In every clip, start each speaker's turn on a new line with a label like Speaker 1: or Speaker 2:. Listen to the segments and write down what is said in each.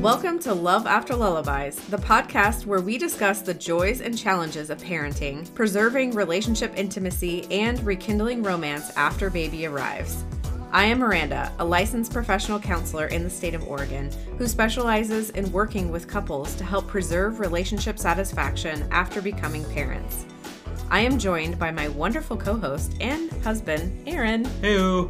Speaker 1: Welcome to Love After Lullabies, the podcast where we discuss the joys and challenges of parenting, preserving relationship intimacy, and rekindling romance after baby arrives. I am Miranda, a licensed professional counselor in the state of Oregon who specializes in working with couples to help preserve relationship satisfaction after becoming parents. I am joined by my wonderful co host and husband, Aaron.
Speaker 2: Hey,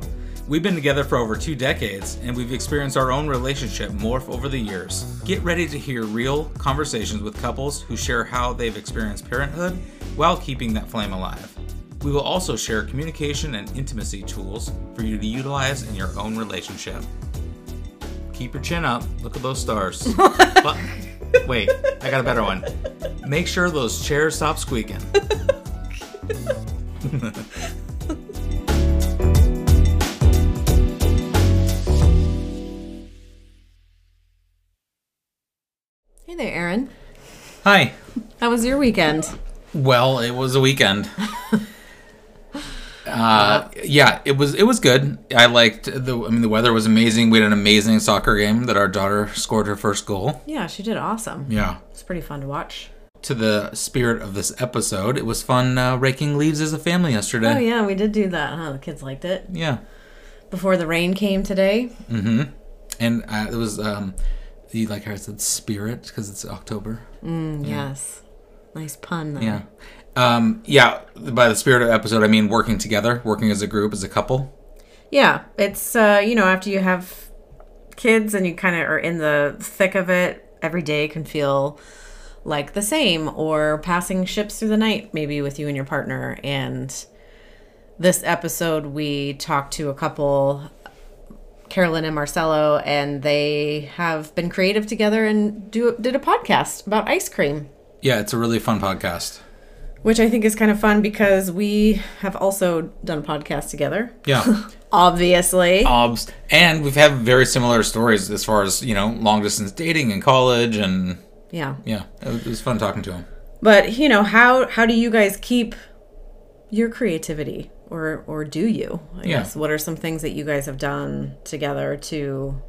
Speaker 2: We've been together for over two decades, and we've experienced our own relationship morph over the years. Get ready to hear real conversations with couples who share how they've experienced parenthood while keeping that flame alive. We will also share communication and intimacy tools for you to utilize in your own relationship. Keep your chin up. Look at those stars. But- wait, I got a better one. Make sure those chairs stop squeaking.
Speaker 1: Hey there, Aaron.
Speaker 2: Hi.
Speaker 1: How was your weekend?
Speaker 2: Well, it was a weekend. Uh, yeah, it was it was good. I liked the. I mean, the weather was amazing. We had an amazing soccer game that our daughter scored her first goal.
Speaker 1: Yeah, she did awesome.
Speaker 2: Yeah.
Speaker 1: It's pretty fun to watch.
Speaker 2: To the spirit of this episode, it was fun uh, raking leaves as a family yesterday.
Speaker 1: Oh, yeah, we did do that, huh? The kids liked it.
Speaker 2: Yeah.
Speaker 1: Before the rain came today. Mm-hmm.
Speaker 2: And uh, it was um, the like how I said, spirit because it's October.
Speaker 1: Mm, Yes. Nice pun there.
Speaker 2: Yeah. Um, yeah. By the spirit of episode, I mean working together, working as a group, as a couple.
Speaker 1: Yeah, it's uh, you know, after you have kids and you kind of are in the thick of it, every day can feel like the same or passing ships through the night maybe with you and your partner and this episode we talked to a couple Carolyn and Marcello and they have been creative together and do did a podcast about ice cream.
Speaker 2: Yeah, it's a really fun podcast.
Speaker 1: which I think is kind of fun because we have also done a podcast together.
Speaker 2: Yeah.
Speaker 1: obviously.
Speaker 2: Obs. And we've had very similar stories as far as you know long distance dating in college and
Speaker 1: yeah.
Speaker 2: Yeah it was, it was fun talking to him.
Speaker 1: But you know, how how do you guys keep your creativity, or or do you? I
Speaker 2: Yeah.
Speaker 1: guess what are some things that you guys have done together to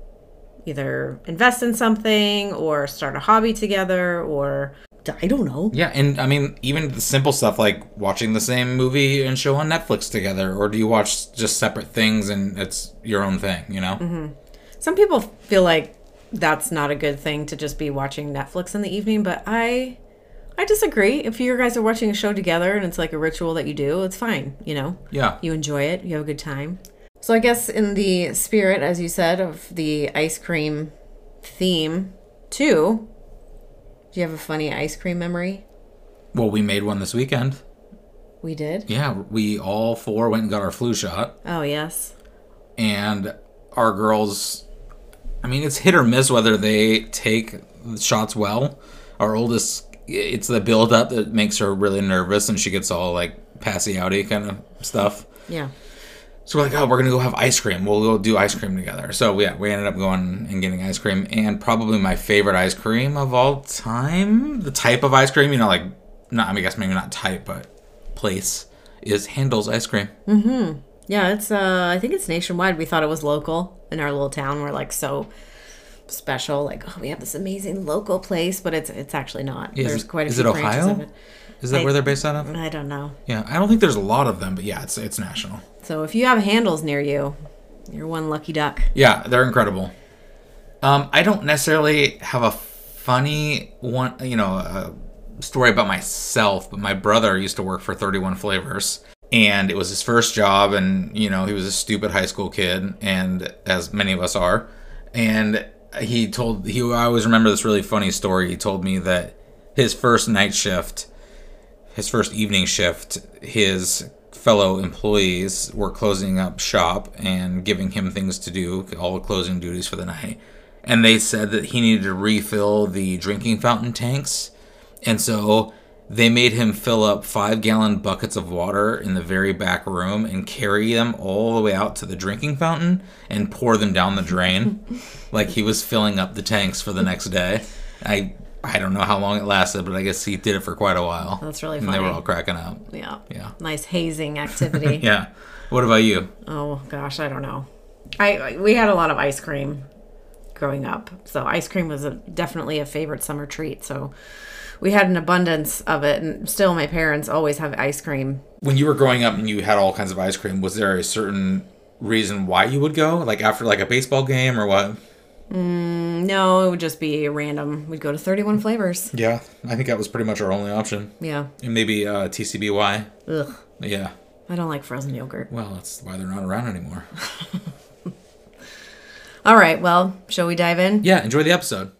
Speaker 1: either invest in something or start a hobby together, or I don't know.
Speaker 2: yeah and i mean even the simple stuff like watching the same movie and show on netflix together or do you watch just separate things and it's your own thing you know mm-hmm.
Speaker 1: Some people feel like that's not a good thing to just be watching Netflix in the evening, but I I disagree. If you guys are watching a show together and it's like a ritual that you do, it's fine, you know.
Speaker 2: yeah
Speaker 1: you enjoy it, you have a good time. So I guess in the spirit, as you said, of the ice cream theme too, do you have a funny ice cream memory?
Speaker 2: well we made one this weekend
Speaker 1: We did.
Speaker 2: yeah we all four went and got our flu shot
Speaker 1: Oh yes.
Speaker 2: and our girls i mean it's hit or miss whether they take the shots well our oldest it's the build up that makes her really nervous and she gets all like passy outy kind of stuff
Speaker 1: Yeah.
Speaker 2: so we're like oh we're gonna go have ice cream we'll go do ice cream together so yeah we ended up going and getting ice cream and probably my favorite ice cream of all time the type of ice cream you know like not i mean, I guess maybe not type but place is Handel's ice cream Mm-hmm.
Speaker 1: Yeah, it's uh I think it's nationwide. We thought it was local in our little town. We're like so special. Like, oh, we have this amazing local place, but it's it's actually not.
Speaker 2: Is
Speaker 1: There's
Speaker 2: it-
Speaker 1: quite a
Speaker 2: is
Speaker 1: few
Speaker 2: it
Speaker 1: branches
Speaker 2: Ohio?
Speaker 1: of it.
Speaker 2: is that
Speaker 1: I-
Speaker 2: where they're based out of
Speaker 1: I don't know.
Speaker 2: Yeah, I don't think there's a lot of them, but yeah, it's it's national.
Speaker 1: So if you have Handel's near you, you're one lucky duck.
Speaker 2: Yeah, they're incredible. Um, I don't necessarily have a funny one, you know, a story about myself, but my brother used to work for 31 Flavors, and it was his first job, and you know, he was a stupid high school kid, and as many of us are, and he told he I always remember this really funny story. He told me that his first night shift his first evening shift, his fellow employees were closing up shop and giving him things to do, all the closing duties for the night. And they said that he needed to refill the drinking fountain tanks. And so they made him fill up five gallon buckets of water in the very back room and carry them all the way out to the drinking fountain and pour them down the drain like he was filling up the tanks for the next day. I I don't know how long it lasted, but I guess he did it for quite a while.
Speaker 1: That's really
Speaker 2: And they were all cracking up.
Speaker 1: Yeah.
Speaker 2: Yeah.
Speaker 1: Nice hazing activity.
Speaker 2: Yeah. What about you?
Speaker 1: Oh gosh, I don't know. I I- we had a lot of ice cream growing up. So ice cream was a, definitely a favorite summer treat. So we had an abundance of it, and still my parents always have ice cream.
Speaker 2: When you were growing up and you had all kinds of ice cream, was there a certain reason why you would go? Like after like a baseball game or what?
Speaker 1: No, it would just be random. We'd go to 31 flavors.
Speaker 2: Yeah, I think that was pretty much our only option.
Speaker 1: Yeah.
Speaker 2: And maybe uh, TCBY.
Speaker 1: Ugh.
Speaker 2: Yeah.
Speaker 1: I don't like frozen yogurt.
Speaker 2: Well, that's why they're not around anymore.
Speaker 1: All right, well, shall we dive in?
Speaker 2: Yeah, enjoy the episode.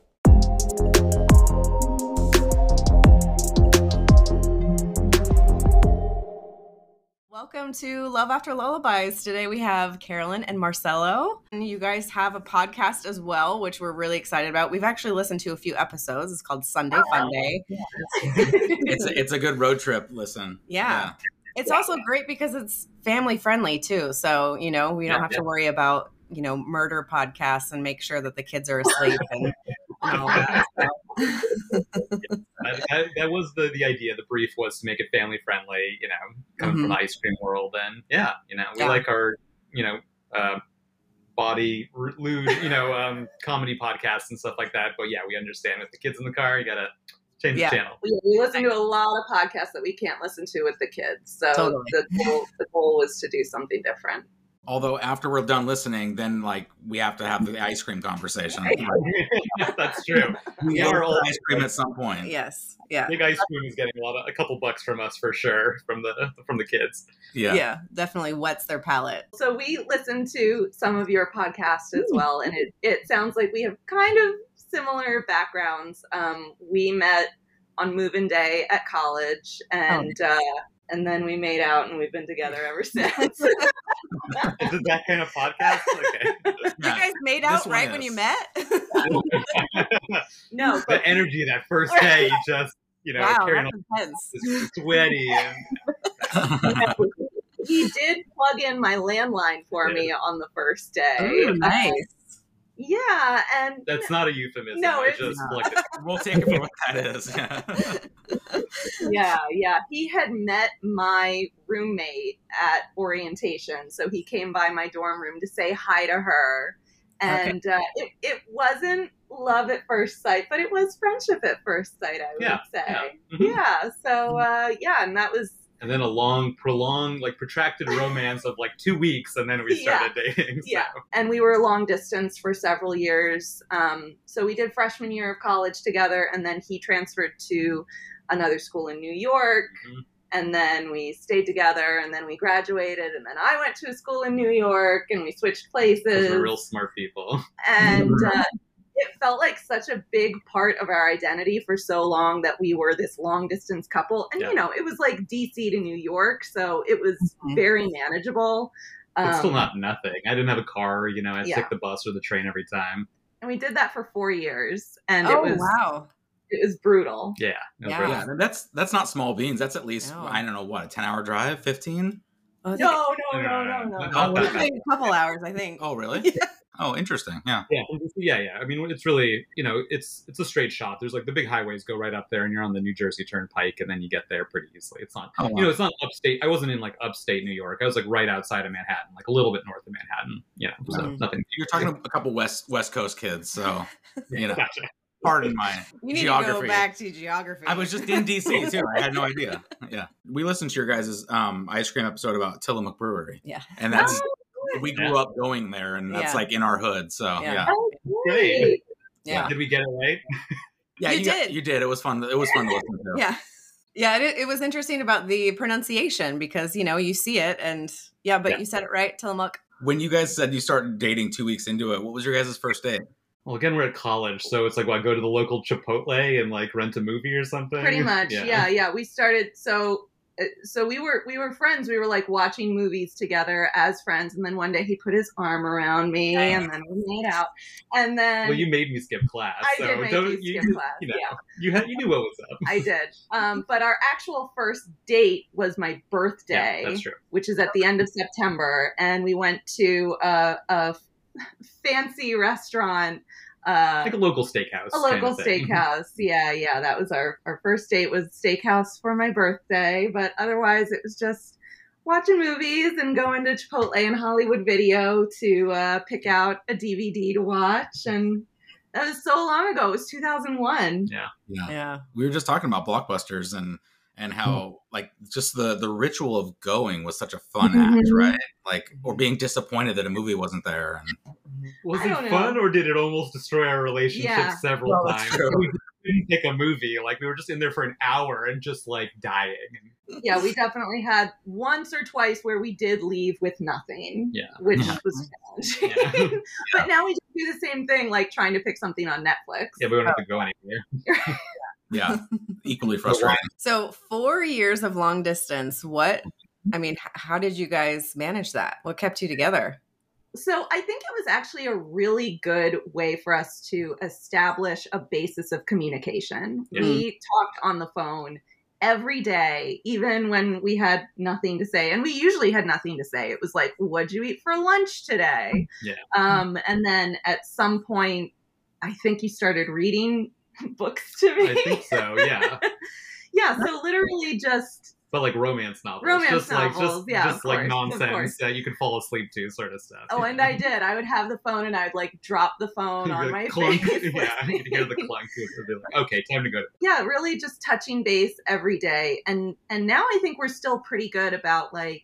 Speaker 1: Welcome to Love After Lullabies. Today we have Carolyn and Marcello. And you guys have a podcast as well, which we're really excited about. We've actually listened to a few episodes. It's called Sundae oh, Fun Day.
Speaker 2: It's a, it's a good road trip. Listen.
Speaker 1: Yeah. It's also great because it's family friendly too. So, you know, we don't
Speaker 3: Yeah,
Speaker 1: have to worry about, you know, murder podcasts and make sure that the kids are asleep and, and that.
Speaker 3: That, that, that was the, the idea. The brief was to make it family friendly, you know, coming from the ice cream world. And yeah, you know, we
Speaker 1: Yeah.
Speaker 3: like our, you know, uh, body r- lewd, you know, um, comedy podcasts and stuff like that. But yeah, we understand with the kids in the car, you got to change
Speaker 1: Yeah.
Speaker 3: the channel.
Speaker 4: we, we listen to a lot of podcasts that we can't listen to with the kids. So
Speaker 1: Totally.
Speaker 4: the goal, the goal was to do something different.
Speaker 2: Although after we're done listening, then like we have to have the ice cream conversation.
Speaker 3: That's true.
Speaker 2: we
Speaker 3: are
Speaker 2: are
Speaker 3: all-
Speaker 2: ice cream at some point.
Speaker 1: yes. Yeah.
Speaker 3: Big Ice Cream is getting a lot of a couple bucks from us for sure from the from the kids.
Speaker 2: Yeah.
Speaker 1: Yeah. Definitely wets their palate.
Speaker 4: So we listened to some of your podcasts as well, and it, it sounds like we have kind of similar backgrounds. Um, we met on move-in day at college, and uh, and then we made out, and we've been together ever since.
Speaker 3: Is it that kind of podcast? Okay.
Speaker 1: You guys made out
Speaker 2: one
Speaker 1: right when you met?
Speaker 4: no,
Speaker 3: the energy that first day, you just you know
Speaker 1: wow,
Speaker 3: carrying
Speaker 1: that's
Speaker 3: on
Speaker 1: intense.
Speaker 3: this sweaty and
Speaker 4: he did plug in my landline for me on the first day.
Speaker 1: Ooh, nice.
Speaker 4: Yeah, and
Speaker 3: that's not a euphemism.
Speaker 4: No, it's
Speaker 3: just
Speaker 1: not.
Speaker 3: like
Speaker 2: we'll take it for what that is.
Speaker 4: yeah, yeah. He had met my roommate at orientation, so he came by my dorm room to say hi to her. And uh, it, it wasn't love at first sight, but it was friendship at first sight, I would
Speaker 3: Yeah,
Speaker 4: say.
Speaker 3: yeah.
Speaker 4: Yeah.
Speaker 3: Mhm.
Speaker 4: so uh, yeah, and that was
Speaker 3: and then a long, prolonged, like protracted romance of like two weeks, and then we started dating. So.
Speaker 4: Yeah. and we were long distance for several years. Um, so we did freshman year of college together, and then he transferred to another school in New York.
Speaker 3: Mhm.
Speaker 4: And then we stayed together, and then we graduated, and then I went to a school in New York, and we switched places.
Speaker 3: We're real smart people.
Speaker 4: and uh, it felt like such a big part of our identity for so long that we were this long distance couple. And
Speaker 3: Yeah.
Speaker 4: you know, it was like DC to New York, so it was
Speaker 1: Mhm.
Speaker 4: very manageable.
Speaker 3: It's still
Speaker 4: Um,
Speaker 3: not nothing. I didn't have a car, you know. I had
Speaker 4: Yeah.
Speaker 3: take the bus or the train every time.
Speaker 4: and we did that for four years, and
Speaker 1: oh,
Speaker 4: it was
Speaker 1: wow.
Speaker 4: it was brutal.
Speaker 3: Yeah. no
Speaker 1: Yeah.
Speaker 3: problem.
Speaker 2: yeah, that's that's not small beans. That's at least
Speaker 1: No.
Speaker 2: I don't know what a ten hour drive, fifteen.
Speaker 1: Oh, I think-
Speaker 4: No, no, no, no, no.
Speaker 3: Not
Speaker 1: Oh,
Speaker 3: that
Speaker 1: it's
Speaker 3: bad.
Speaker 1: a couple hours, I think.
Speaker 2: Oh really? Oh, interesting. Yeah.
Speaker 3: Yeah, yeah, yeah. I mean, it's really, you know, it's it's a straight shot. There's like the big highways go right up there, and you're on the New Jersey Turnpike, and then you get there pretty easily. It's not,
Speaker 2: Oh,
Speaker 3: you know, it's not upstate. I wasn't in like upstate New York. I was like right outside of Manhattan, like a little bit north of Manhattan. You know, so
Speaker 1: Mhm.
Speaker 3: nothing.
Speaker 2: You're talking to a couple west West Coast kids, so you know.
Speaker 3: Gotcha.
Speaker 2: Pardon my
Speaker 1: You need
Speaker 2: geography.
Speaker 1: to go back to geography.
Speaker 2: I was just in DC too. I had no idea. Yeah, we listened to your guys' um, ice cream episode about Tillamook Brewery.
Speaker 1: Yeah.
Speaker 2: and that's we grew up going there, and that's
Speaker 1: Yeah.
Speaker 2: like in our hood. So
Speaker 1: Yeah.
Speaker 2: yeah,
Speaker 4: Oh,
Speaker 3: Great.
Speaker 4: great.
Speaker 1: yeah.
Speaker 3: Did we get it right?
Speaker 2: yeah,
Speaker 1: You
Speaker 2: got-
Speaker 1: did.
Speaker 2: you did. It was fun. It was fun to listen to.
Speaker 1: Yeah. Yeah, it, it was interesting about the pronunciation because, you know, you see it and yeah, but
Speaker 3: Yeah.
Speaker 1: you said it right, Tillamook.
Speaker 2: When you guys said you started dating two weeks into it, what was your guys' first date?
Speaker 3: Well, again, we're at college, so it's like, well, I go to the local Chipotle and like rent a movie or something.
Speaker 4: Pretty much, yeah. yeah, We started so so we were we were friends. We were like watching movies together as friends, and then one day he put his arm around me, and then we made out, and then
Speaker 3: Well, you made me skip class.
Speaker 4: I
Speaker 3: so
Speaker 4: did make
Speaker 3: don't,
Speaker 4: you skip class,
Speaker 3: You know,
Speaker 4: yeah.
Speaker 3: you had you knew what was up.
Speaker 4: I did. Um, but our actual first date was my birthday.
Speaker 3: Yeah, that's true.
Speaker 4: which is at the end of September, and we went to a, a fancy restaurant. Uh,
Speaker 3: Like a local steakhouse.
Speaker 4: a local steakhouse. Yeah, yeah. That was our, our first date was steakhouse for my birthday, but otherwise it was just watching movies and going to Chipotle and Hollywood Video to uh, pick out a DVD to watch, and That was so long ago. It was 2001.
Speaker 5: Yeah.
Speaker 1: Yeah. Yeah.
Speaker 5: We were just talking about blockbusters and and how like just the the ritual of going was such a fun act,
Speaker 4: Mhm.
Speaker 5: right? Like or being disappointed that a movie wasn't there. And
Speaker 3: Was it
Speaker 4: don't know.
Speaker 3: fun or did it almost destroy our relationship
Speaker 4: Yeah.
Speaker 3: several
Speaker 5: Well, that's
Speaker 3: times?
Speaker 5: true.
Speaker 3: We didn't pick a movie. Like we were just in there for an hour and just like dying.
Speaker 4: Yeah, we definitely had once or twice where we did leave with nothing.
Speaker 3: Yeah.
Speaker 4: Which
Speaker 5: Yeah.
Speaker 4: was challenging.
Speaker 3: Yeah.
Speaker 4: but now we just do the same thing, like trying to pick something on Netflix.
Speaker 3: Yeah, we don't have to go anywhere.
Speaker 5: yeah, equally frustrating.
Speaker 1: So, four years of long distance. What, I mean, how did you guys manage that? What kept you together?
Speaker 4: So I think it was actually a really good way for us to establish a basis of communication.
Speaker 3: Yeah.
Speaker 4: We talked on the phone every day, even when we had nothing to say. And we usually had nothing to say. It was like, what'd you eat for lunch today?
Speaker 3: Yeah.
Speaker 4: Um, and then at some point, I think you started reading books to me.
Speaker 3: I think so, yeah.
Speaker 4: yeah. So literally just
Speaker 3: But like romance novels.
Speaker 4: Romance
Speaker 3: just like
Speaker 4: novels,
Speaker 3: just,
Speaker 4: yeah,
Speaker 3: just like
Speaker 4: course,
Speaker 3: nonsense that you could fall asleep to sort of stuff.
Speaker 4: Oh, and I did. I would have the phone and I'd like drop the phone
Speaker 3: You'd
Speaker 4: on my
Speaker 3: clunk.
Speaker 4: face.
Speaker 3: Yeah, could hear the clunk. Be like, okay, time to go.
Speaker 4: yeah, really just touching base every day. And and now I think we're still pretty good about like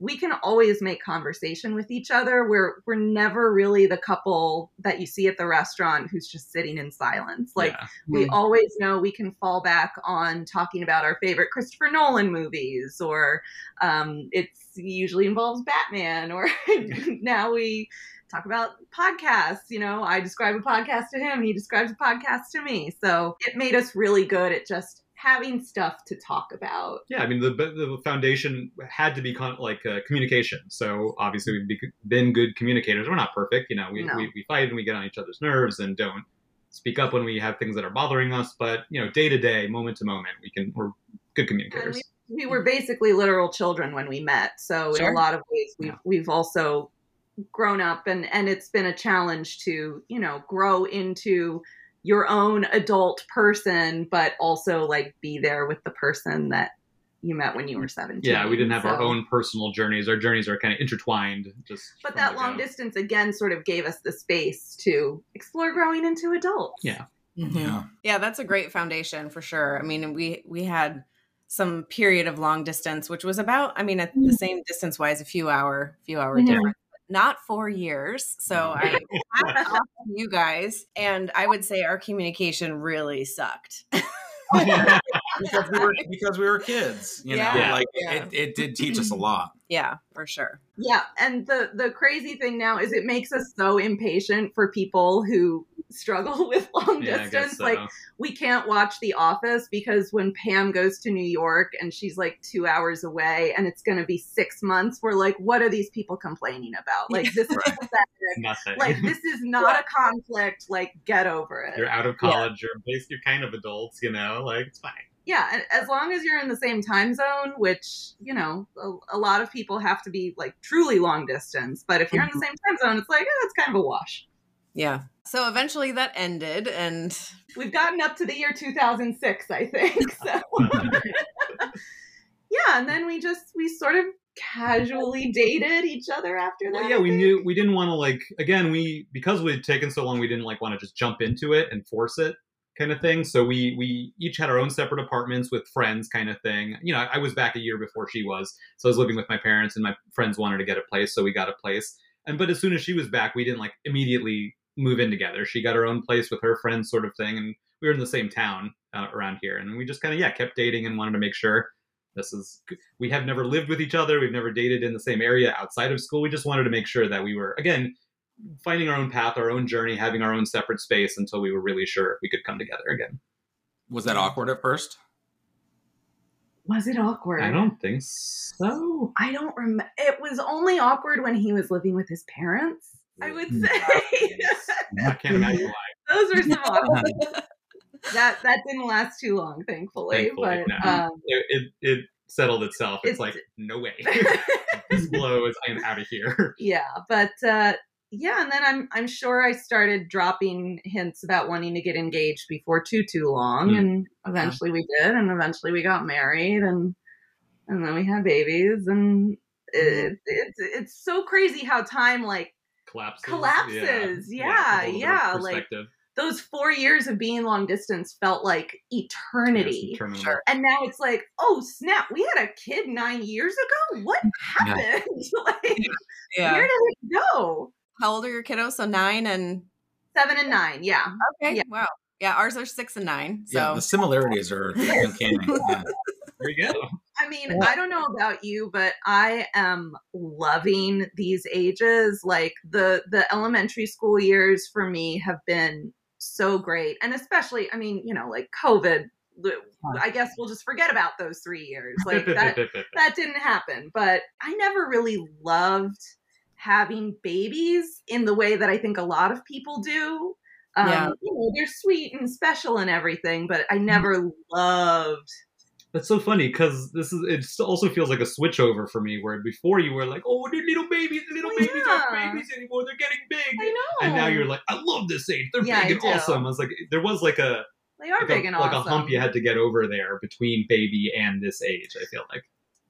Speaker 4: we can always make conversation with each other. We're we're never really the couple that you see at the restaurant who's just sitting in silence. Like
Speaker 3: yeah.
Speaker 4: we always know we can fall back on talking about our favorite Christopher Nolan movies, or um, it's usually involves Batman, or now we talk about podcasts. You know, I describe a podcast to him, he describes a podcast to me. So it made us really good at just having stuff to talk about.
Speaker 3: Yeah, I mean the the foundation had to be con- like uh, communication. So obviously we've be- been good communicators. We're not perfect, you know. We,
Speaker 4: No.
Speaker 3: we we fight and we get on each other's nerves and don't speak up when we have things that are bothering us. But you know, day to day, moment to moment, we can we're good communicators.
Speaker 4: we, we were basically literal children when we met. So
Speaker 1: Sure.
Speaker 4: in a lot of ways, we've
Speaker 3: Yeah.
Speaker 4: we've also grown up, and and it's been a challenge to you know grow into your own adult person, but also like be there with the person that you met when you were seventeen.
Speaker 3: Yeah, we didn't have our own personal journeys. Our journeys are kind of intertwined. Just
Speaker 4: But that long
Speaker 3: go.
Speaker 4: distance again sort of gave us the space to explore growing into adults.
Speaker 3: Yeah.
Speaker 5: Yeah.
Speaker 1: Yeah, that's a great foundation for sure. I mean, we we had some period of long distance, which was about, I mean, at the same distance wise, a few hour, few hour
Speaker 4: Mhm.
Speaker 1: difference. Not four years. So oh. I off to you guys. And I would say our communication really sucked.
Speaker 5: because we were because we were kids, you know.
Speaker 1: Yeah.
Speaker 5: Like
Speaker 1: Yeah.
Speaker 5: it, it did teach us a lot.
Speaker 1: yeah, for sure.
Speaker 4: Yeah, and the the crazy thing now is it makes us so impatient for people who struggle with long
Speaker 3: yeah,
Speaker 4: distance.
Speaker 3: so.
Speaker 4: Like we can't watch The Office because when Pam goes to New York and she's like 2 hours away and it's going to be 6 months, we're like what are these people complaining about? Like this is pathetic.
Speaker 3: nothing.
Speaker 4: Like this is not a conflict. Like get over it.
Speaker 3: you're out of college. You're based. You're kind of adults. You know, like it's fine.
Speaker 4: Yeah, and as long as you're in the same time zone, which, you know, a, a lot of people have to be like truly long distance, but if you're in the same time zone, it's like, eh, it's kind of a wash.
Speaker 1: Yeah. So eventually that ended and
Speaker 4: We've gotten up to the year 2006, I think. So, yeah, and then we just, we sort of casually dated each other after that.
Speaker 3: Well, yeah, we knew we didn't want to like again we because we had taken so long we didn't like want to just jump into it and force it kind of thing. So we we each had our own separate apartments with friends kind of thing. You know, I was back a year before she was, so I was living with my parents and my friends wanted to get a place, so we got a place. And but as soon as she was back, we didn't like immediately move in together. She got her own place with her friends, sort of thing, and we were in the same town uh, around here, and we just kind of yeah kept dating and wanted to make sure this is we have never lived with each other we've never dated in the same area outside of school we just wanted to make sure that we were again finding our own path our own journey having our own separate space until we were really sure we could come together again
Speaker 5: Was that awkward at first?
Speaker 4: Was it awkward?
Speaker 3: i don't think so
Speaker 4: I don't remember. It was only awkward when he was living with his parents, I would
Speaker 5: Mm.
Speaker 4: say.
Speaker 3: i can't imagine why
Speaker 4: Those were some awkward. that that didn't last too long, thankfully.
Speaker 3: Thankfully,
Speaker 4: but
Speaker 3: no.
Speaker 4: um,
Speaker 3: it, it, it settled itself it's,
Speaker 4: It's-
Speaker 3: like no way this blows i'm out of here
Speaker 4: yeah, but uh, yeah, and then I'm I'm sure I started dropping hints about wanting to get engaged before too too long,
Speaker 3: Mm.
Speaker 4: and eventually we did, and eventually we got married, and and then we had babies, and it, it's it's so crazy how time like
Speaker 3: collapses
Speaker 4: Collapses,
Speaker 3: yeah,
Speaker 4: yeah,
Speaker 3: a little bit
Speaker 4: yeah, like- those four years of being long distance felt like eternity.
Speaker 3: Yes.
Speaker 1: Sure.
Speaker 4: And now it's like, oh snap, we had a kid nine years ago. What happened? like, where did it go?
Speaker 1: How old are your kiddos? So nine and
Speaker 4: Seven and nine, yeah.
Speaker 1: okay.
Speaker 4: Yeah.
Speaker 1: Wow. Yeah, ours are six and nine. So
Speaker 5: Yeah, the similarities are uncanny. Yeah.
Speaker 3: There you go.
Speaker 4: I mean, I don't know about you, but I am loving these ages. Like the the elementary school years for me have been so great, and especially, I mean, you know, like COVID. I guess we'll just forget about those three years. Like that that didn't happen. But I never really loved having babies in the way that I think a lot of people do. Um,
Speaker 1: Yeah.
Speaker 4: You know, they're sweet and special and everything, but I never loved.
Speaker 3: That's so funny because this is it also feels like a switchover for me where before you were like, oh, they're little babies, little babies aren't babies anymore, they're getting big.
Speaker 4: I know.
Speaker 3: And now you're like, I love this age. They're
Speaker 4: Yeah,
Speaker 3: big
Speaker 4: I
Speaker 3: and
Speaker 4: do.
Speaker 3: awesome. I was like, there was like a
Speaker 4: they are
Speaker 3: like,
Speaker 4: big
Speaker 3: a,
Speaker 4: and
Speaker 3: like
Speaker 4: awesome.
Speaker 3: a hump you had to get over there between baby and this age. I feel like.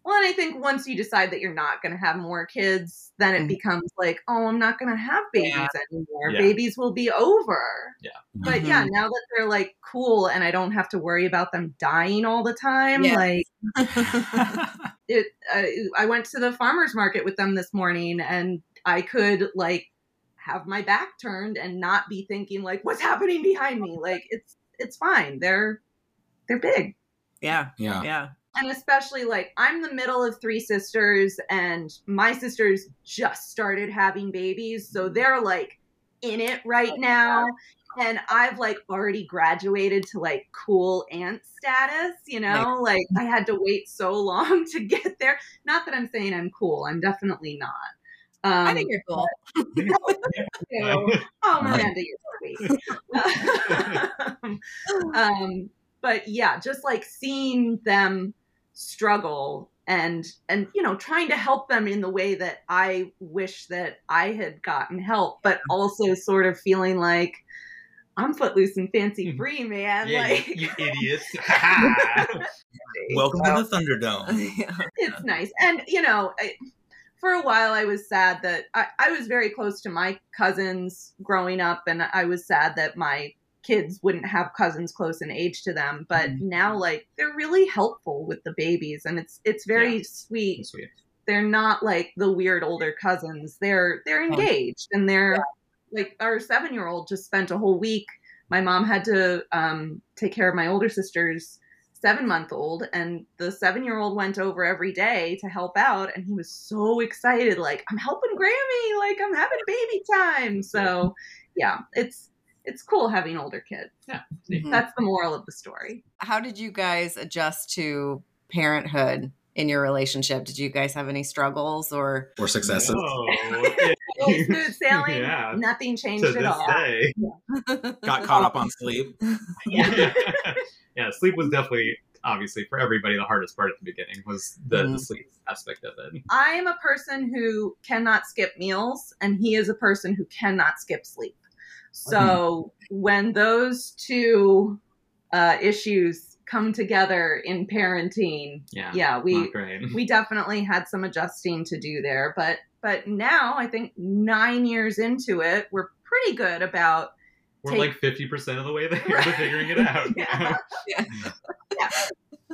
Speaker 4: Well, and I think once you decide that you're not going to have more kids, then it
Speaker 1: Mhm.
Speaker 4: becomes like, oh, I'm not going to have babies
Speaker 1: Yeah.
Speaker 4: anymore.
Speaker 3: Yeah.
Speaker 4: Babies will be over.
Speaker 3: Yeah.
Speaker 4: But
Speaker 1: Mhm.
Speaker 4: yeah, now that they're like cool and I don't have to worry about them dying all the time,
Speaker 1: Yeah.
Speaker 4: like it, uh, I went to the farmer's market with them this morning and I could like have my back turned and not be thinking like, what's happening behind me? Like it's, it's fine. They're, they're big.
Speaker 1: yeah,
Speaker 5: yeah.
Speaker 1: yeah.
Speaker 4: And especially like I'm the middle of three sisters, and my sisters just started having babies, so they're like in it right now. And I've like already graduated to like cool aunt status, you know, like I had to wait so long to get there. Not that I'm saying I'm cool, I'm definitely not. Um,
Speaker 1: I think you're cool.
Speaker 4: so- oh, Miranda, you're sweet. um, but yeah, just like seeing them struggle and and you know trying to help them in the way that I wish that I had gotten help, but mm-hmm. also sort of feeling like I'm footloose and fancy mm-hmm. free, man.
Speaker 3: yeah,
Speaker 4: like
Speaker 3: you, you idiots.
Speaker 5: Welcome to the Thunderdome.
Speaker 1: yeah.
Speaker 4: it's nice. And, you know, I, for a while I was sad that I, I was very close to my cousins growing up, and I was sad that my kids wouldn't have cousins close in age to them. But
Speaker 3: Mm-hmm.
Speaker 4: now, like, they're really helpful with the babies, and it's it's very
Speaker 3: Yeah.
Speaker 4: sweet.
Speaker 3: Sweet.
Speaker 4: They're not like the weird older cousins. They're they're engaged, and they're like our seven year old just spent a whole week. My mom had to um, take care of my older sister's seven month old, and the seven year old went over every day to help out, and he was so excited, like I'm helping Grammy, like I'm having baby time. So yeah, it's it's cool having older kids.
Speaker 1: Mhm.
Speaker 4: That's the moral of the story.
Speaker 1: How did you guys adjust to parenthood in your relationship? Did you guys have any struggles or?
Speaker 5: Or successes.
Speaker 3: Oh,
Speaker 4: smooth sailing,
Speaker 3: Yeah.
Speaker 4: nothing
Speaker 3: to
Speaker 4: changed
Speaker 3: this
Speaker 4: at all.
Speaker 3: day.
Speaker 5: Got caught up on sleep.
Speaker 3: yeah. yeah, sleep was definitely obviously for everybody the hardest part at the beginning was the, the
Speaker 1: Mhm.
Speaker 3: sleep aspect of it.
Speaker 4: I am a person who cannot skip meals, and he is a person who cannot skip sleep. So when those two uh, issues come together in parenting,
Speaker 3: Yeah.
Speaker 4: yeah, we we definitely had some adjusting to do there. But but now I think nine years into it, we're pretty good about
Speaker 3: We're
Speaker 4: take-
Speaker 3: like fifty percent of the way there to figuring it out.
Speaker 4: Yeah. yeah.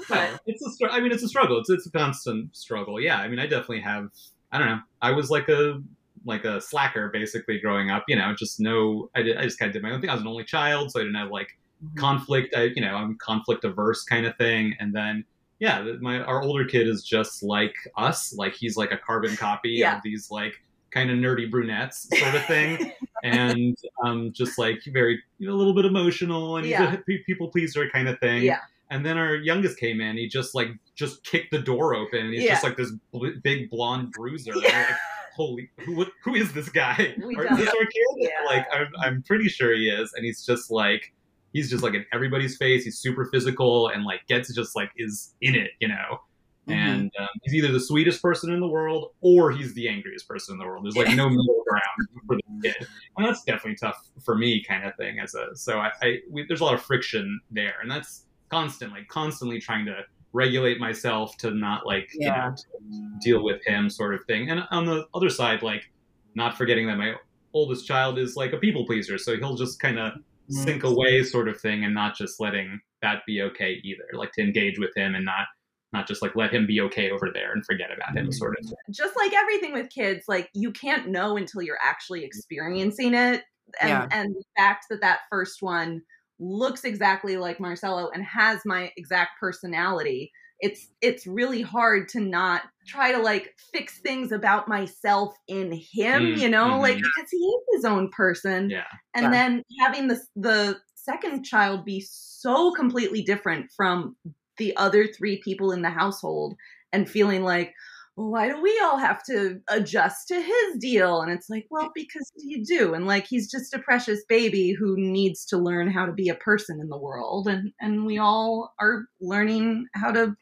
Speaker 4: But
Speaker 3: it's a str- I mean, it's a struggle. It's it's a constant struggle. Yeah, I mean, I definitely have. I don't know. I was like a like a slacker basically growing up. You know, just no. I did. I just kind of did my own thing. I was an only child, so I didn't have like
Speaker 1: Mm-hmm.
Speaker 3: conflict. I you know I'm conflict averse kind of thing. And then yeah, my our older kid is just like us. Like he's like a carbon copy
Speaker 4: Yeah.
Speaker 3: of these like kind of nerdy brunettes sort of thing. and um, just like very you know, a little bit emotional and he's
Speaker 4: Yeah.
Speaker 3: a people pleaser kind of thing.
Speaker 4: yeah,
Speaker 3: And then our youngest came in. He just like just kicked the door open, and he's
Speaker 4: Yeah.
Speaker 3: just like this bl- big blonde bruiser.
Speaker 4: Yeah.
Speaker 3: Like, Holy, who, who is this guy?
Speaker 4: We
Speaker 3: Or is this our kid?
Speaker 4: Yeah.
Speaker 3: Like, I'm, I'm pretty sure he is. And he's just like, he's just like in everybody's face. He's super physical and like gets just like is in it, you know.
Speaker 1: Mhm.
Speaker 3: And um, he's either the sweetest person in the world or he's the angriest person in the world. There's like no middle ground for the kid, and that's definitely tough for me, kind of thing. As a so I, I we, there's a lot of friction there, and that's constantly, constantly trying to regulate myself to not like
Speaker 1: Yeah.
Speaker 3: you know deal with him, sort of thing. And on the other side, like not forgetting that my oldest child is like a people pleaser, so he'll just kind of mm. sink away sort of thing and not just letting that be okay either like to engage with him and not not just like let him be okay over there and forget about him sort of
Speaker 4: just like everything with kids like you can't know until you're actually experiencing it and
Speaker 1: Yeah.
Speaker 4: and the fact that that first one looks exactly like Marcello and has my exact personality it's it's really hard to not try to like fix things about myself in him
Speaker 3: Mm,
Speaker 4: you know
Speaker 3: mhm.
Speaker 4: like because he is his own person
Speaker 3: yeah
Speaker 4: and
Speaker 1: Yeah.
Speaker 4: then having the the second child be so completely different from the other three people in the household and feeling like well, why do we all have to adjust to his deal? And it's like well because you do? And like he's just a precious baby who needs to learn how to be a person in the world. And and we all are learning how to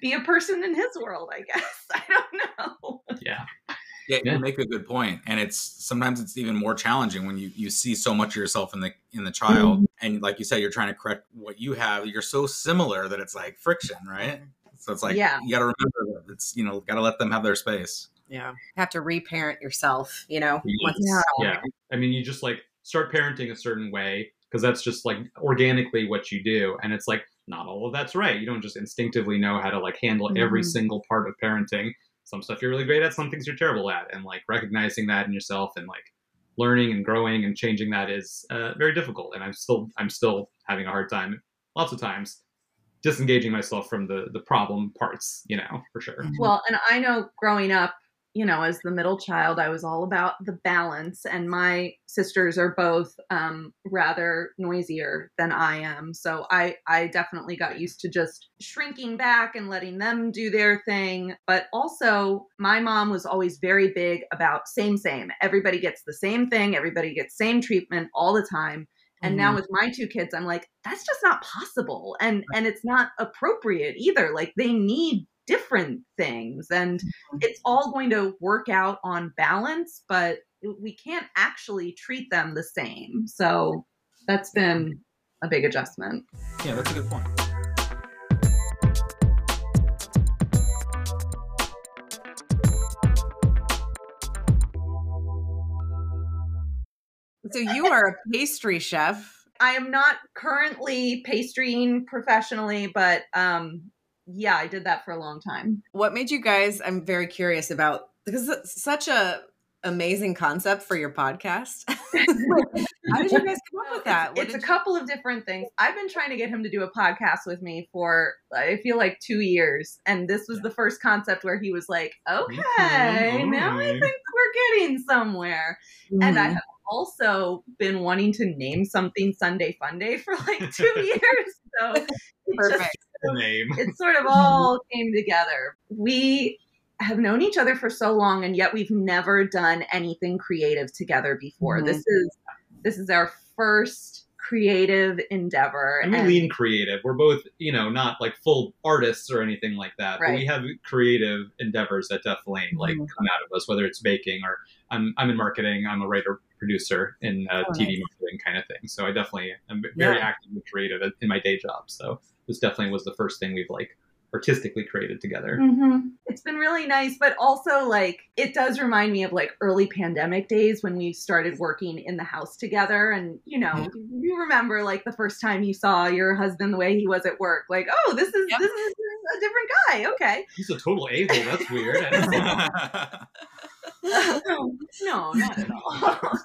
Speaker 4: be a person in his world i guess. I don't know.
Speaker 3: Yeah.
Speaker 5: Yeah,
Speaker 3: Yeah.
Speaker 5: you make a good point, and it's sometimes it's even more challenging when you you see so much of yourself in the in the child, mm-hmm. and like you said, you're trying to correct what you have. You're so similar that it's like friction, right? So it's like
Speaker 4: Yeah.
Speaker 5: you got to remember that it's you know got to let them have their space.
Speaker 1: Yeah. Have to reparent yourself, you know?
Speaker 3: Yeah.
Speaker 4: Yeah.
Speaker 3: yeah i mean you just like start parenting a certain way because that's just like organically what you do and it's like not all of that's right you don't just instinctively know how to like handle every
Speaker 4: Mhm.
Speaker 3: single part of parenting some stuff you're really great at some things you're terrible at and like recognizing that in yourself and like learning and growing and changing that is uh, very difficult and i'm still i'm still having a hard time lots of times disengaging myself from the the problem parts you know for sure
Speaker 4: Well, and I know growing up, you know, as the middle child, I was all about the balance, and my sisters are both um, rather noisier than I am. So I, I definitely got used to just shrinking back and letting them do their thing. But also, my mom was always very big about same, same. Everybody gets the same thing, everybody gets same treatment all the time. And now mm-hmm. with my two kids, I'm like, that's just not possible. And and it's not appropriate either. Like they need different things and mm-hmm. it's all going to work out on balance, but we can't actually treat them the same. So that's been a big adjustment.
Speaker 5: Yeah, that's a good point.
Speaker 1: So you are a pastry chef.
Speaker 4: I am not currently pastrying professionally, but um yeah, I did that for a long time.
Speaker 1: What made you guys? I'm very curious about because it's such a amazing concept for your podcast. How did you guys come up with that? What
Speaker 4: it's a
Speaker 1: you-
Speaker 4: couple of different things. I've been trying to get him to do a podcast with me for I feel like two years, and this was the first concept where he was like, "Okay,
Speaker 3: Mhm,
Speaker 4: now I think we're getting somewhere." And I have also been wanting to name something Sundae Funday for like two years, so it just
Speaker 1: perfect.
Speaker 3: the name
Speaker 4: it sort of all came together. We have known each other for so long and yet we've never done anything creative together before.
Speaker 1: Mhm.
Speaker 4: This is this is our first creative endeavor.
Speaker 3: and we
Speaker 4: and-
Speaker 3: lean creative. We're both, you know, not like full artists or anything like that, but we have creative endeavors that definitely like
Speaker 1: Mhm.
Speaker 3: come out of us. Whether it's baking or I'm I'm in marketing. I'm a writer producer in uh,
Speaker 1: Oh,
Speaker 3: TV
Speaker 1: nice.
Speaker 3: marketing kind of thing. So I definitely am very
Speaker 1: Yeah.
Speaker 3: actively creative in my day job. So this definitely was the first thing we've like artistically created together.
Speaker 4: Mhm. It's been really nice, but also like it does remind me of like early pandemic days when we started working in the house together. And you know, you remember like the first time you saw your husband the way he was at work, like, oh, this is
Speaker 1: Yep.
Speaker 4: this is a different guy. Okay,
Speaker 3: He's a total a hole. That's weird. I don't know.
Speaker 4: no, no, not at all.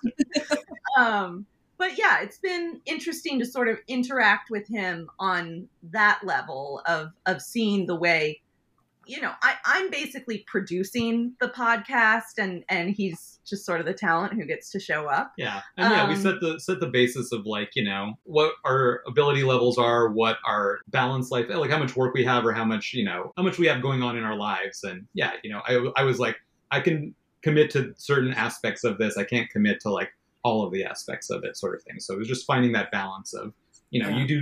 Speaker 4: um, but yeah, it's been interesting to sort of interact with him on that level of of seeing the way, you know, I, I'm basically producing the podcast, and and he's just sort of the talent who gets to show up.
Speaker 3: Yeah, and yeah, we
Speaker 4: Um,
Speaker 3: set the set the basis of like you know what our ability levels are, what our balance life, like how much work we have, or how much you know how much we have going on in our lives, and yeah, you know, I I was like I can commit to certain aspects of this, I can't commit to like all of the aspects of it, sort of thing. So it was just finding that balance of you know
Speaker 1: Yeah.
Speaker 3: you do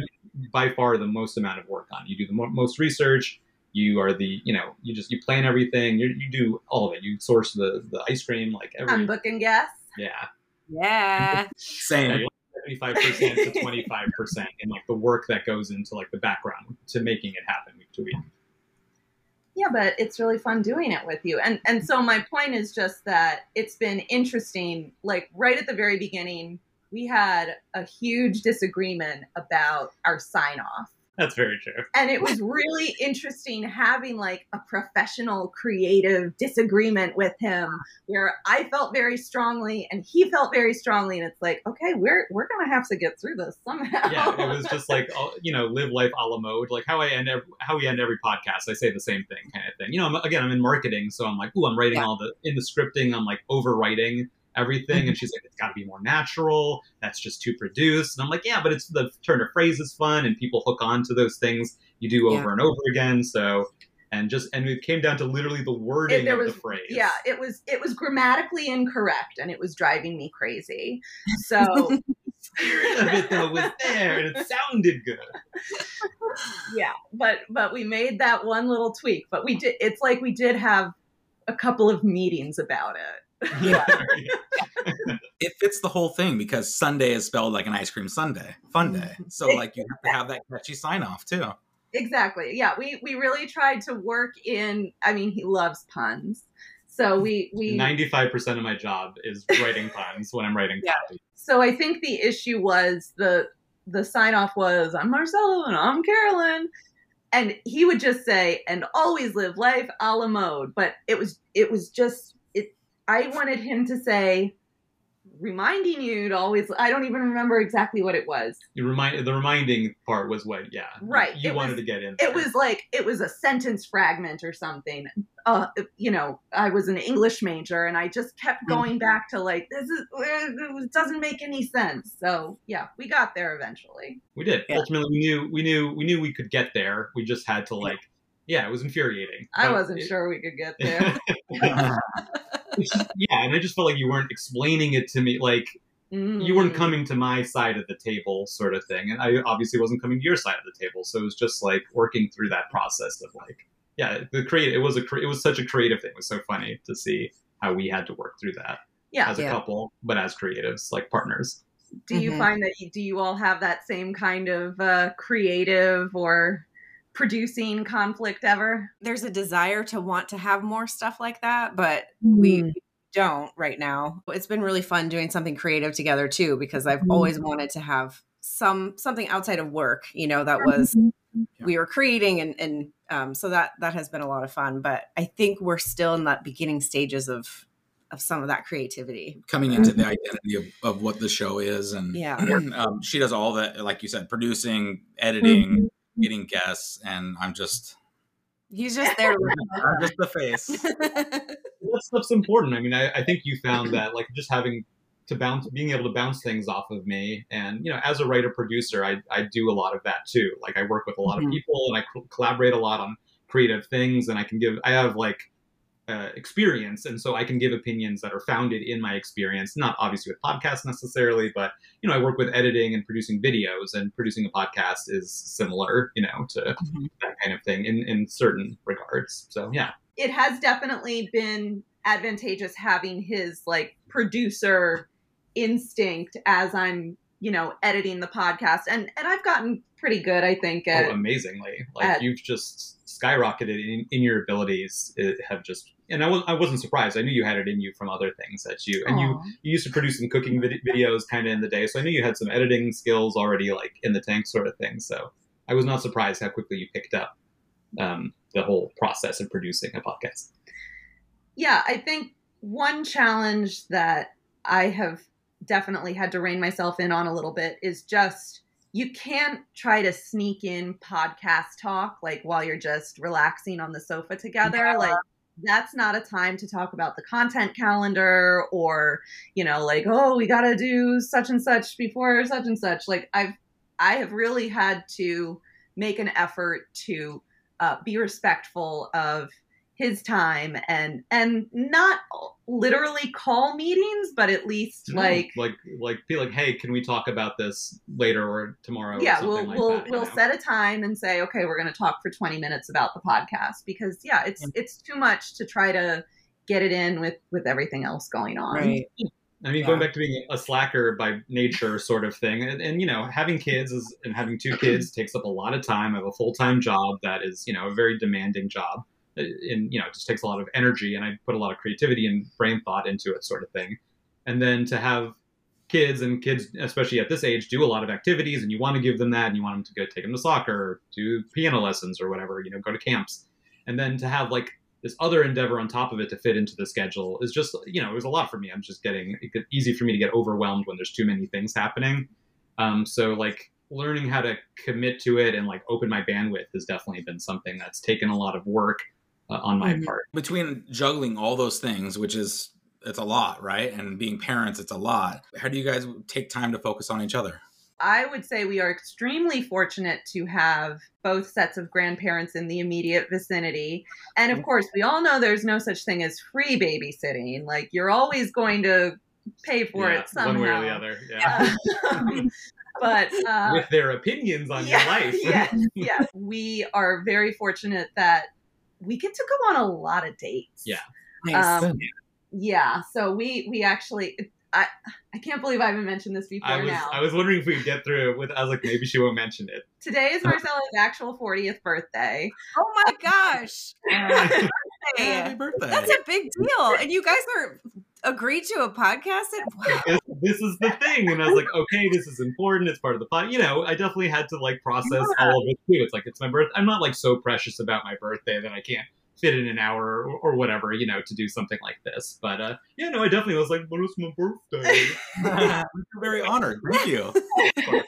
Speaker 3: by far the most amount of work on, you do the mo- most research. You are the, you know, you just you plan everything. You, you do all of it. You source the the ice cream, like every,
Speaker 4: I'm booking guests.
Speaker 3: yeah.
Speaker 1: Yeah.
Speaker 5: Same.
Speaker 3: seventy-five percent to twenty-five percent in like the work that goes into like the background to making it happen week to week.
Speaker 4: Yeah but it's really fun doing it with you and and so my point is just that it's been interesting like right at the very beginning we had a huge disagreement about our sign off.
Speaker 3: That's very true.
Speaker 4: And it was really interesting having like a professional creative disagreement with him where I felt very strongly and he felt very strongly and it's like, okay, we're we're going to have to get through this somehow.
Speaker 3: Yeah, it was just like uh, you know, live life a la mode. Like how I end every, how we end every podcast, I say the same thing kind of thing. You know, I'm, again, I'm in marketing, so I'm like, ooh, I'm writing
Speaker 1: Yeah.
Speaker 3: all the in the scripting, I'm like overwriting everything
Speaker 1: Mm-hmm.
Speaker 3: and she's like it's got to be more natural that's just too produced and i'm like yeah but it's the turn of phrase is fun and people hook on to those things you do over
Speaker 1: Yeah.
Speaker 3: and over again so and just and it came down to literally the wording
Speaker 4: there
Speaker 3: of the phrase
Speaker 4: yeah, it was it was grammatically incorrect and it was driving me crazy. So
Speaker 3: spirit of it though was there and it sounded good
Speaker 4: yeah, but but we made that one little tweak. But we did. It's like we did have a couple of meetings about it.
Speaker 1: Yeah.
Speaker 5: It fits the whole thing because Sundae is spelled like an ice cream sundae, fun day. Mm-hmm. So like you have to have that catchy sign off too.
Speaker 4: Exactly. Yeah, we we really tried to work in. I mean, he loves puns, so we we
Speaker 3: 95% of my job is writing puns when i'm writing
Speaker 1: Yeah.
Speaker 3: copy
Speaker 4: so I think the issue was the the sign off was I'm Marcello and I'm Carolyn. And he would just say, and always live life a la mode. But it was it was just it I wanted him to say, reminding you to always I don't even remember exactly what it was.
Speaker 3: You remind the reminding part was what, yeah,
Speaker 4: Right,
Speaker 3: You
Speaker 4: it
Speaker 3: wanted
Speaker 4: was-
Speaker 3: to get in.
Speaker 4: It was like it was a sentence fragment or something. Uh, you know, I was an English major, and I just kept going back to like this is it doesn't make any sense. So yeah, we got there eventually.
Speaker 3: we did.
Speaker 1: Yeah.
Speaker 3: Ultimately, we knew we knew we knew we could get there. We just had to like, yeah, it was infuriating.
Speaker 4: I wasn't
Speaker 3: it-
Speaker 4: sure we could get there.
Speaker 3: yeah, and I just felt like you weren't explaining it to me. Like you weren't
Speaker 4: Mm.
Speaker 3: coming to my side of the table, sort of thing, and I obviously wasn't coming to your side of the table. So it was just like working through that process of like, yeah, the create. It was a cre- it was such a creative thing. It was so funny to see how we had to work through that
Speaker 4: Yeah.
Speaker 3: as a
Speaker 1: Yeah.
Speaker 3: couple, but as creatives, like partners.
Speaker 4: Do you
Speaker 1: Mhm.
Speaker 4: find that you, do you all have that same kind of uh, creative or producing conflict ever?
Speaker 1: There's a desire to want to have more stuff like that, but we
Speaker 4: Mm.
Speaker 1: don't right now. It's been really fun doing something creative together too because I've always wanted to have some something outside of work, you know, that was we were creating and and um, so that that has been a lot of fun. But I think we're still in that beginning stages of of some of that creativity.
Speaker 5: Coming into the identity of, of what the show is and
Speaker 1: Yeah.
Speaker 5: um, she does all that like you said, producing, editing, getting guests, and I'm just
Speaker 1: He's just there.
Speaker 5: I'm just the face.
Speaker 1: to
Speaker 3: that stuff's important. I mean, I, I think you found that like just having to bounce, being able to bounce things off of me, and you know, as a writer producer, I I do a lot of that too. Like I work with a lot
Speaker 1: Mhm.
Speaker 3: of people, and I co- collaborate a lot on creative things, and I can give I have like uh, experience, and so I can give opinions that are founded in my experience. Not obviously with podcasts necessarily, but you know, I work with editing and producing videos, and producing a podcast is similar, you know, to that kind of thing in in certain regards. So yeah.
Speaker 4: it has definitely been advantageous having his like producer instinct as I'm, you know, editing the podcast. And and I've gotten pretty good, I think, at
Speaker 3: oh, amazingly. Like
Speaker 4: at-
Speaker 3: you've just skyrocketed in, in your abilities. It have just, and I, was, I wasn't surprised. I knew you had it in you from other things that you, and you, you used to produce some cooking vid- videos kind of in the day. So I knew you had some editing skills already, like in the tank sort of thing. So I was not surprised how quickly you picked up um, the whole process of producing a podcast.
Speaker 4: Yeah, I think one challenge that I have definitely had to rein myself in on a little bit is just you can't try to sneak in podcast talk like while you're just relaxing on the sofa together. Like that's not a time to talk about the content calendar or, you know, like, oh, we got to do such and such before such and such. Like I've I have really had to make an effort to uh, be respectful of his time and and not literally call meetings but at least like
Speaker 3: like, like, be like, hey, can we talk about this later or tomorrow? or
Speaker 4: yeah
Speaker 3: something
Speaker 4: we'll
Speaker 3: like
Speaker 4: we'll
Speaker 3: that,
Speaker 4: we'll
Speaker 3: know?
Speaker 4: set a time and say okay we're going to talk for 20 minutes about the podcast because yeah it's it's too much to try to get it in with with everything else going on
Speaker 1: right.
Speaker 3: I mean,
Speaker 1: Yeah.
Speaker 3: going back to being a slacker by nature, sort of thing, and, and you know, having kids is and having two kids takes up a lot of time. I have a full time job that is, you know, a very demanding job, uh, and you know, it just takes a lot of energy, and I put a lot of creativity and brain thought into it, sort of thing. And then to have kids and kids especially at this age do a lot of activities and you want to give them that and you want them to go take them to soccer do piano lessons or whatever you know go to camps. And then to have like this other endeavor on top of it to fit into the schedule is just you know it was a lot for me. I'm just getting it easy for me to get overwhelmed when there's too many things happening. Um, so like learning how to commit to it and like open my bandwidth has definitely been something that's taken a lot of work uh, on my
Speaker 1: Mhm.
Speaker 3: part
Speaker 5: Between juggling all those things, which is it's a lot, right? And being parents, it's a lot. How do you guys take time to focus on each other?
Speaker 4: I would say we are extremely fortunate to have both sets of grandparents in the immediate vicinity. And of course, we all know there's no such thing as free babysitting. Like, you're always going to pay for
Speaker 3: Yeah,
Speaker 4: it somehow.
Speaker 3: one way or the other yeah
Speaker 4: Um, but uh,
Speaker 3: with their opinions on your life
Speaker 4: yeah, yeah. We are very fortunate that we get to go on a lot of dates.
Speaker 3: Yeah.
Speaker 1: Nice.
Speaker 4: Um, yeah. So we we actually I I can't believe I haven't mentioned this before
Speaker 3: I was
Speaker 4: now.
Speaker 3: I was wondering if we could get through with I was like maybe she won't mention it.
Speaker 4: Today is Marcello's actual 40th birthday.
Speaker 1: oh my gosh.
Speaker 5: Happy birthday!
Speaker 1: that's a big deal. And you guys are agreed to a podcast? And, wow.
Speaker 3: this, this is the thing, and I was like, okay, this is important. It's part of the pod. You know, I definitely had to like process
Speaker 1: Yeah.
Speaker 3: all of it too. It's like it's my birth. I'm not like so precious about my birthday that I can't fit in an hour or, or whatever, you know, to do something like this. But uh, yeah, no, I definitely was like, what is my birthday?
Speaker 5: We're very honored. Thank you.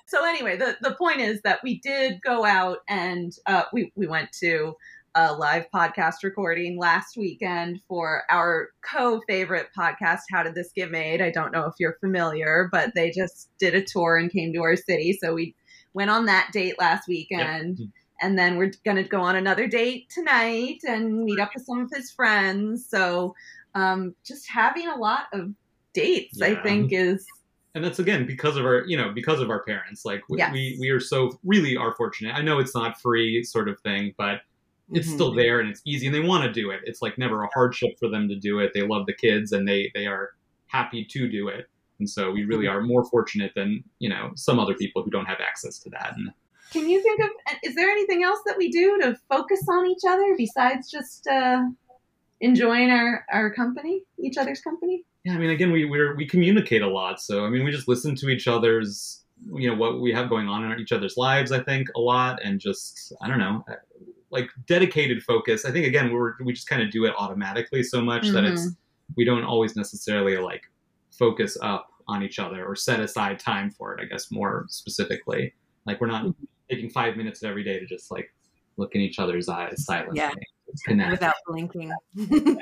Speaker 4: So anyway, the the point is that we did go out and uh, we we went to a live podcast recording last weekend for our co favorite podcast. How did this get made? I don't know if you're familiar, but they just did a tour and came to our city, so we went on that date last weekend. And then we're going to go on another date tonight and meet up with some of his friends. So, um, just having a lot of dates, I think, is
Speaker 3: and that's again because of our you know because of our parents like we,
Speaker 4: Yes.
Speaker 3: we we are so really are fortunate i know it's not free sort of thing but it's
Speaker 1: Mhm.
Speaker 3: still there and it's easy and they want to do it it's like never a hardship for them to do it they love the kids and they they are happy to do it and so we really are more fortunate than you know some other people who don't have access to that and
Speaker 4: Can you think of? Is there anything else that we do to focus on each other besides just uh, enjoying our our company, each other's company?
Speaker 3: yeah i mean again we we're, we communicate a lot so i mean we just listen to each other's you know what we have going on in each other's lives i think a lot and just i don't know like dedicated focus. I think again we're we just kind of do it automatically so much that it's mm-hmm. we don't always necessarily like focus up on each other or set aside time for it i guess more specifically. Like we're not mm-hmm. taking five minutes every day to just like look in each other's eyes silently.
Speaker 1: Yeah.
Speaker 3: Connect
Speaker 1: Without blinking.
Speaker 3: then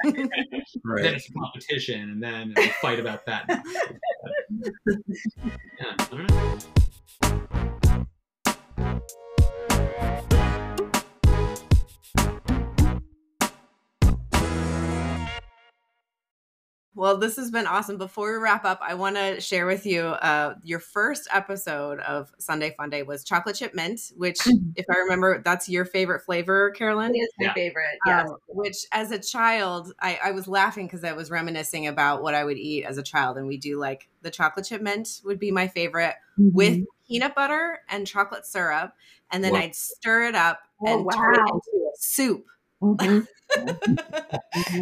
Speaker 5: Right.
Speaker 3: it's competition and then we fight about that. Yeah
Speaker 1: Well, this has been awesome. Before we wrap up, I want to share with you uh, your first episode of Sundae Funday was chocolate chip mint, which, if I remember, that's your favorite flavor, Carolyn.
Speaker 4: It is my
Speaker 3: Yeah.
Speaker 4: favorite. Yes.
Speaker 1: Um, which, as a child, I, I was laughing because I was reminiscing about what I would eat as a child, and we do like the chocolate chip mint would be my favorite with peanut butter and chocolate syrup, and then
Speaker 3: Wow.
Speaker 1: I'd stir it up
Speaker 4: Oh,
Speaker 1: and turn it into a soup.
Speaker 4: Mhm.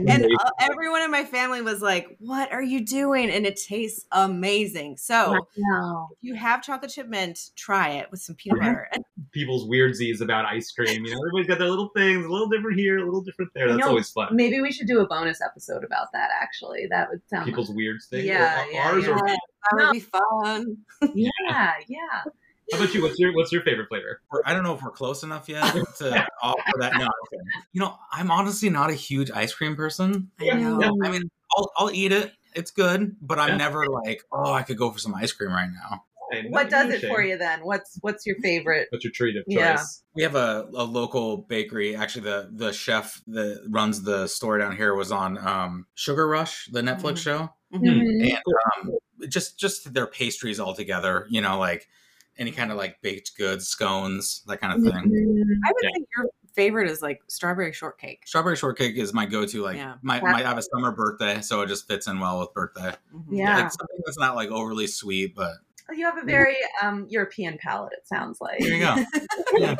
Speaker 1: and uh, everyone in my family was like, "What are you doing?" And it tastes amazing. So
Speaker 4: Wow.
Speaker 1: if you have chocolate chip mint, try it with some peanut butter.
Speaker 3: People's weirdsies about ice cream you know everybody's got their little things a little different here a little different there that's
Speaker 4: know.
Speaker 3: always fun
Speaker 4: Maybe we should do a bonus episode about that. Actually, that would sound.
Speaker 3: people's weird things
Speaker 4: Yeah,
Speaker 3: or
Speaker 4: yeah,
Speaker 3: ours or
Speaker 1: that would be fun.
Speaker 4: yeah, yeah.
Speaker 3: how about you what's your what's your favorite flavor
Speaker 5: I don't know if we're close enough yet to offer that. No, okay. you know, I'm honestly not a huge ice cream person.
Speaker 1: I know.
Speaker 3: Yeah.
Speaker 5: I mean, I'll, I'll eat it. It's good, but I'm
Speaker 3: Yeah.
Speaker 5: never like, oh, I could go for some ice cream right now.
Speaker 4: What does it for you then? What's what's your favorite?
Speaker 3: what's your treat of choice
Speaker 4: Yeah.
Speaker 5: We have a, a local bakery. Actually, the the chef that runs the store down here was on um, Sugar Rush, the Netflix
Speaker 1: Mhm.
Speaker 5: show,
Speaker 1: Mhm.
Speaker 5: and um, just just their pastries all together. You know, like any kind of like baked goods, scones, that kind of thing.
Speaker 1: I would
Speaker 3: Yeah.
Speaker 1: think your favorite is like strawberry shortcake.
Speaker 5: Strawberry shortcake is my go-to. Like
Speaker 1: Yeah.
Speaker 5: my, my I have a summer birthday, so it just fits in well with birthday.
Speaker 1: Mhm.
Speaker 4: Yeah.
Speaker 5: Like something that's not like overly sweet, but
Speaker 4: You have a very um, European palate. It sounds like.
Speaker 5: There you go. Yeah.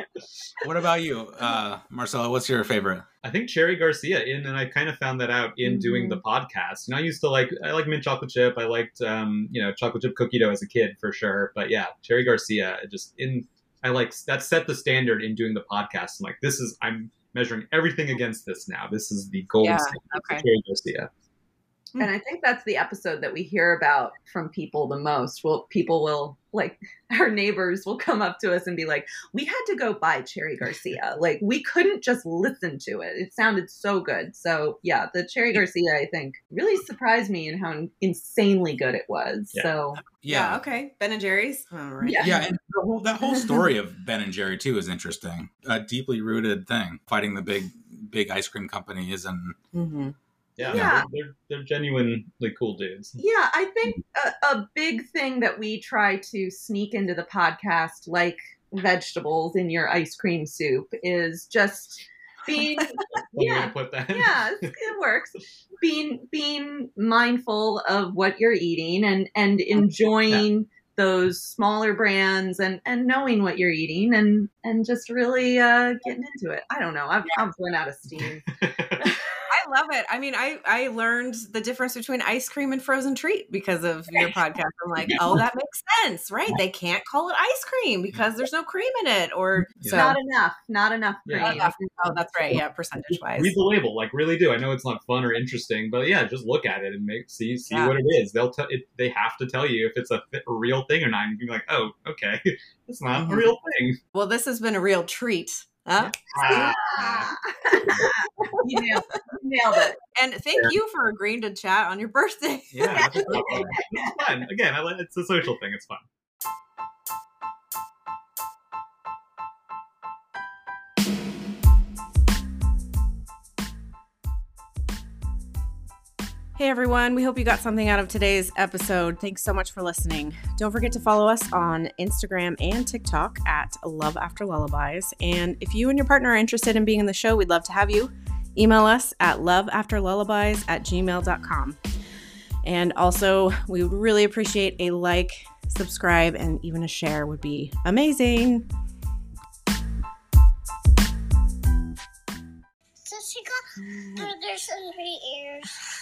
Speaker 5: what about you, uh, Marcello? What's your favorite?
Speaker 3: I think Cherry Garcia in, and I kind of found that out in doing the podcast. And I used to like, I like mint chocolate chip. I liked, um, you know, chocolate chip cookie dough as a kid for sure. But yeah, Cherry Garcia, just in, I like that set the standard in doing the podcast. I'm like, this is, I'm measuring everything against this now. This is the golden
Speaker 1: Yeah,
Speaker 3: standard
Speaker 1: okay.
Speaker 3: Cherry Garcia.
Speaker 4: And I think that's the episode that we hear about from people the most. Well, people will like our neighbors will come up to us and be like, "We had to go buy Cherry Garcia. Like we couldn't just listen to it. It sounded so good." So yeah, the Cherry Garcia I think really surprised me in how insanely good it was.
Speaker 3: Yeah.
Speaker 4: So
Speaker 1: Yeah. Okay. Ben and Jerry's. All right.
Speaker 4: Yeah.
Speaker 5: Yeah, and the whole, that whole story of Ben and Jerry too is interesting. A deeply rooted thing. Fighting the big, big ice cream companies, and
Speaker 1: Mm-hmm.
Speaker 3: Yeah,
Speaker 4: Yeah.
Speaker 3: They're, they're, they're genuinely cool dudes.
Speaker 4: Yeah, I think a, a big thing that we try to sneak into the podcast, like vegetables in your ice cream soup, is just being yeah,
Speaker 3: to put that.
Speaker 4: yeah, it works. Being being mindful of what you're eating and and enjoying those smaller brands and and knowing what you're eating and and just really uh getting into it. I don't know. I'm I'm running out of steam.
Speaker 1: I love it. I mean, I I learned the difference between ice cream and frozen treat because of your podcast. I'm like, oh, that makes sense, right? They can't call it ice cream because there's no cream in it, or so.
Speaker 4: Not enough. Not enough
Speaker 3: Yeah.
Speaker 4: cream.
Speaker 1: oh, that's right. Yeah, percentage wise.
Speaker 3: Read the label, like really do. I know it's not fun or interesting, but yeah, just look at it and make see see
Speaker 1: Yeah.
Speaker 3: what it is. They'll tell it. They have to tell you if it's a, th- a real thing or not. And you can be like, oh, okay, it's not
Speaker 1: Mhm.
Speaker 3: a real thing.
Speaker 1: Well, this has been a real treat. Huh?
Speaker 3: Ah.
Speaker 4: you nailed, you nailed it.
Speaker 1: And thank you for agreeing to chat on your birthday.
Speaker 3: yeah, it's fun. Again, it's a social thing. It's fun.
Speaker 1: Hey everyone, we hope you got something out of today's episode. Thanks so much for listening. Don't forget to follow us on Instagram and TikTok at Love After Lullabies. And if you and your partner are interested in being in the show, we'd love to have you. Email us at loveafterlullabies at gmail.com. And also, we would really appreciate a like, subscribe, and even a share would be amazing.
Speaker 6: So she got burgers in her ears.